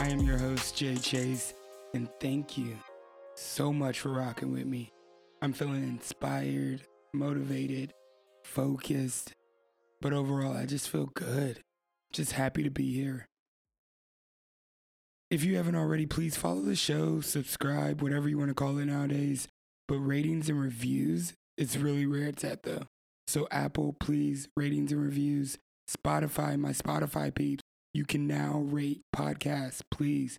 I am your host, Jay Chase, and thank you so much for rocking with me. I'm feeling inspired, motivated, focused, but overall, I just feel good. Just happy to be here. If you haven't already, please follow the show, subscribe, whatever you want to call it nowadays. But ratings and reviews, it's really where it's at though. So, Apple, please, ratings and reviews. Spotify, my Spotify peeps, you can now rate podcasts. Please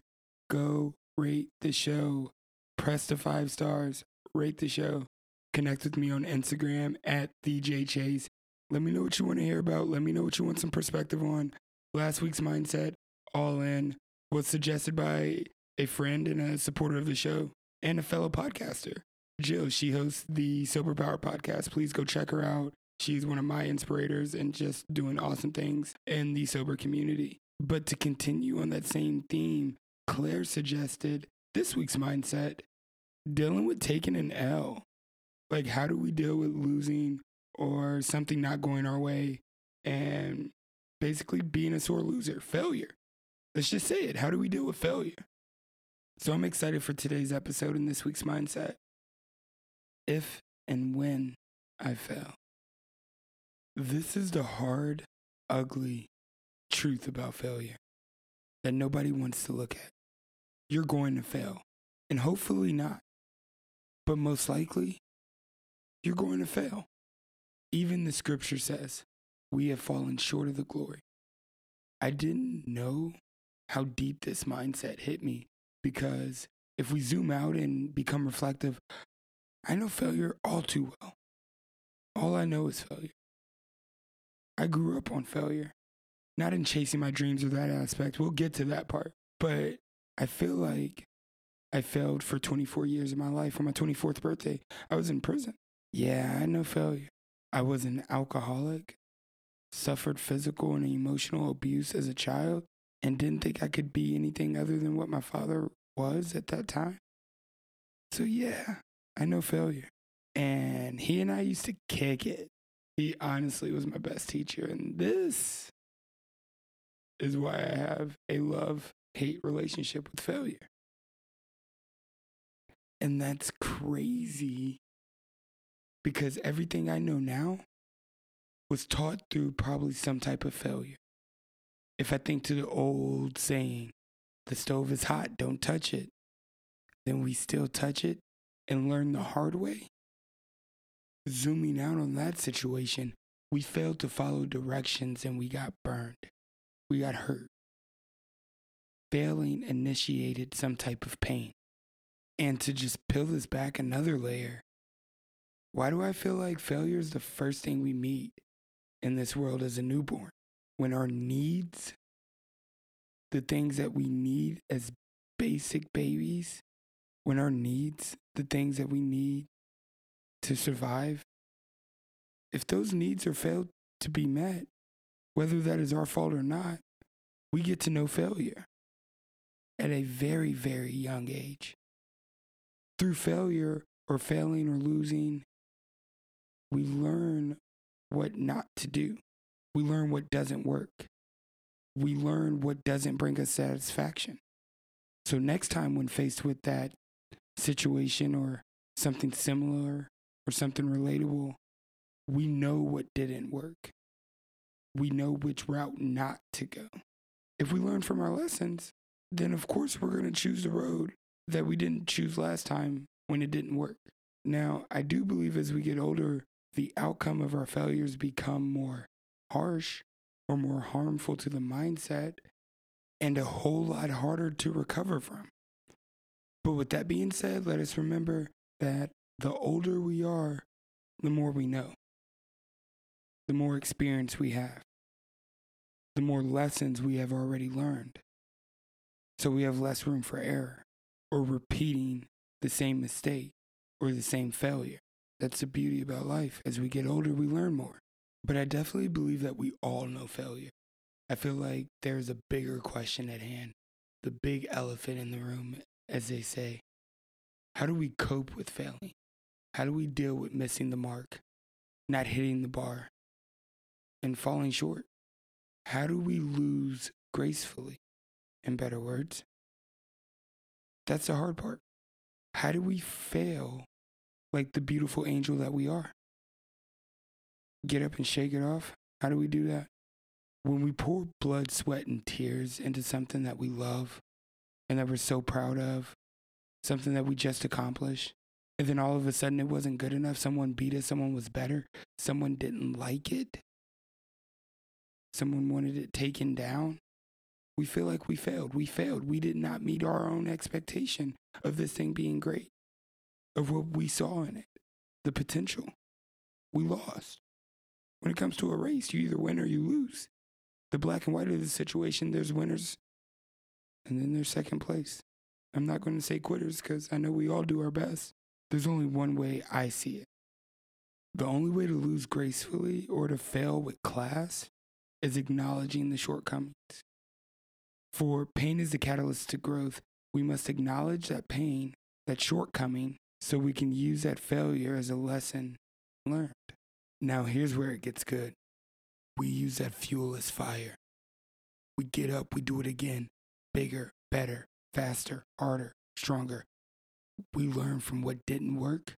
go rate the show. Press the five stars, rate the show. Connect with me on Instagram at DJ Chase. Let me know what you want to hear about. Let me know what you want some perspective on. Last week's mindset, all in, was suggested by a friend and a supporter of the show and a fellow podcaster. Jill, she hosts the Sober Power podcast. Please go check her out. She's one of my inspirators and just doing awesome things in the sober community. But to continue on that same theme, Claire suggested this week's mindset dealing with taking an L. Like, how do we deal with losing or something not going our way and basically being a sore loser, failure? Let's just say it. How do we deal with failure? So I'm excited for today's episode and this week's mindset. If and when I fail. This is the hard, ugly truth about failure that nobody wants to look at. You're going to fail, and hopefully not. But most likely, you're going to fail. Even the scripture says, We have fallen short of the glory. I didn't know how deep this mindset hit me because if we zoom out and become reflective, I know failure all too well. All I know is failure. I grew up on failure, not in chasing my dreams or that aspect. We'll get to that part. But I feel like I failed for 24 years of my life. On my 24th birthday, I was in prison. Yeah, I know failure. I was an alcoholic, suffered physical and emotional abuse as a child, and didn't think I could be anything other than what my father was at that time. So, yeah, I know failure. And he and I used to kick it. He honestly was my best teacher. And this is why I have a love hate relationship with failure. And that's crazy because everything I know now was taught through probably some type of failure. If I think to the old saying, the stove is hot, don't touch it, then we still touch it and learn the hard way. Zooming out on that situation, we failed to follow directions and we got burned. We got hurt. Failing initiated some type of pain. And to just peel this back another layer, why do I feel like failure is the first thing we meet in this world as a newborn? When our needs, the things that we need as basic babies, when our needs, the things that we need to survive, if those needs are failed to be met, whether that is our fault or not, we get to know failure at a very, very young age. Through failure or failing or losing, we learn what not to do. We learn what doesn't work. We learn what doesn't bring us satisfaction. So, next time when faced with that situation or something similar or something relatable, we know what didn't work. We know which route not to go. If we learn from our lessons, then of course we're going to choose the road that we didn't choose last time when it didn't work. Now, I do believe as we get older, the outcome of our failures become more harsh or more harmful to the mindset and a whole lot harder to recover from. But with that being said, let us remember that the older we are, the more we know, the more experience we have. the more lessons we have already learned. So we have less room for error or repeating the same mistake or the same failure. That's the beauty about life. As we get older, we learn more. But I definitely believe that we all know failure. I feel like there's a bigger question at hand, the big elephant in the room, as they say. How do we cope with failing? How do we deal with missing the mark, not hitting the bar, and falling short? How do we lose gracefully? In better words, that's the hard part. How do we fail like the beautiful angel that we are? Get up and shake it off? How do we do that? When we pour blood, sweat, and tears into something that we love and that we're so proud of, something that we just accomplished, and then all of a sudden it wasn't good enough, someone beat us, someone was better, someone didn't like it, someone wanted it taken down, we feel like we failed. We failed. We did not meet our own expectation of this thing being great, of what we saw in it, the potential. We lost. When it comes to a race, you either win or you lose. The black and white of the situation, there's winners and then there's second place. I'm not going to say quitters because I know we all do our best. There's only one way I see it. The only way to lose gracefully or to fail with class is acknowledging the shortcomings. For pain is the catalyst to growth. We must acknowledge that pain, that shortcoming, so we can use that failure as a lesson learned. Now, here's where it gets good. We use that fuel as fire. We get up, we do it again, bigger, better, faster, harder, stronger. We learn from what didn't work.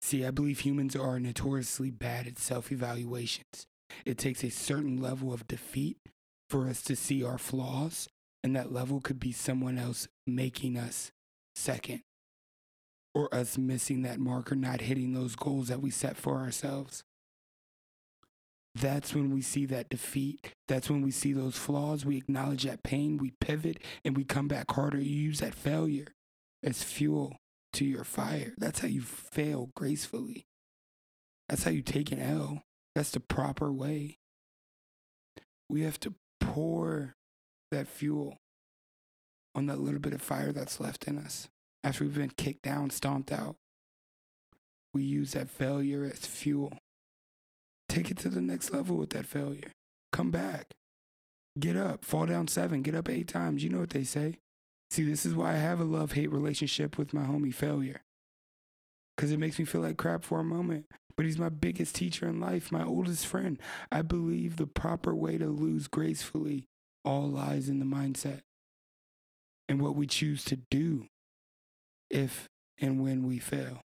See, I believe humans are notoriously bad at self evaluations. It takes a certain level of defeat for us to see our flaws, and that level could be someone else making us second, or us missing that mark or not hitting those goals that we set for ourselves. That's when we see that defeat. That's when we see those flaws. We acknowledge that pain. We pivot and we come back harder. You use that failure as fuel to your fire. That's how you fail gracefully. That's how you take an L. That's the proper way. We have to pour that fuel on that little bit of fire that's left in us after we've been kicked down, stomped out. We use that failure as fuel. Take it to the next level with that failure. Come back. Get up. Fall down seven. Get up eight times. You know what they say. See, this is why I have a love hate relationship with my homie failure. Because it makes me feel like crap for a moment but he's my biggest teacher in life, my oldest friend. I believe the proper way to lose gracefully all lies in the mindset and what we choose to do if and when we fail.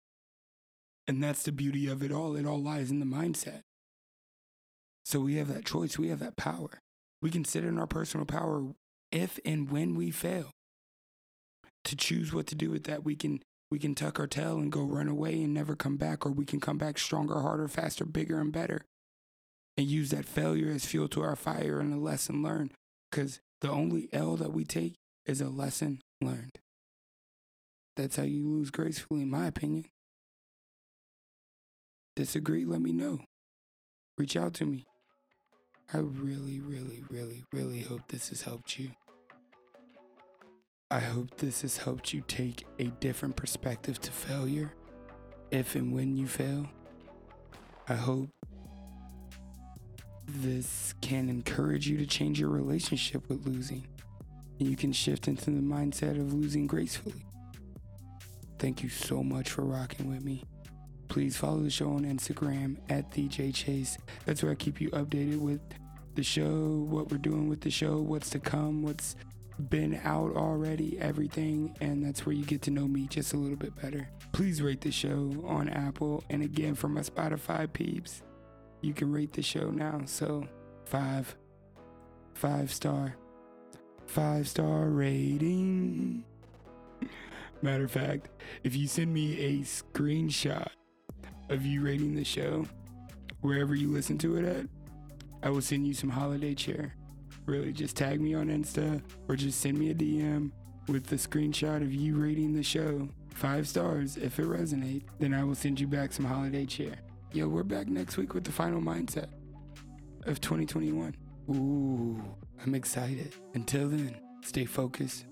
And that's the beauty of it all. It all lies in the mindset. So we have that choice, we have that power. We can sit in our personal power if and when we fail. To choose what to do with that, we can we can tuck our tail and go run away and never come back, or we can come back stronger, harder, faster, bigger, and better. And use that failure as fuel to our fire and a lesson learned. Because the only L that we take is a lesson learned. That's how you lose gracefully, in my opinion. Disagree? Let me know. Reach out to me. I really, really, really, really hope this has helped you. I hope this has helped you take a different perspective to failure if and when you fail. I hope this can encourage you to change your relationship with losing and you can shift into the mindset of losing gracefully. Thank you so much for rocking with me. Please follow the show on Instagram at DJ Chase. That's where I keep you updated with the show, what we're doing with the show, what's to come, what's been out already, everything, and that's where you get to know me just a little bit better. Please rate the show on Apple. And again, for my Spotify peeps, you can rate the show now. So, five, five star, five star rating. Matter of fact, if you send me a screenshot of you rating the show, wherever you listen to it at, I will send you some holiday cheer really just tag me on Insta or just send me a DM with the screenshot of you rating the show five stars. If it resonates, then I will send you back some holiday cheer. Yo, we're back next week with the final mindset of 2021. Ooh, I'm excited. Until then, stay focused,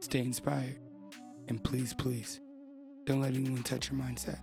stay inspired, and please, please, don't let anyone touch your mindset.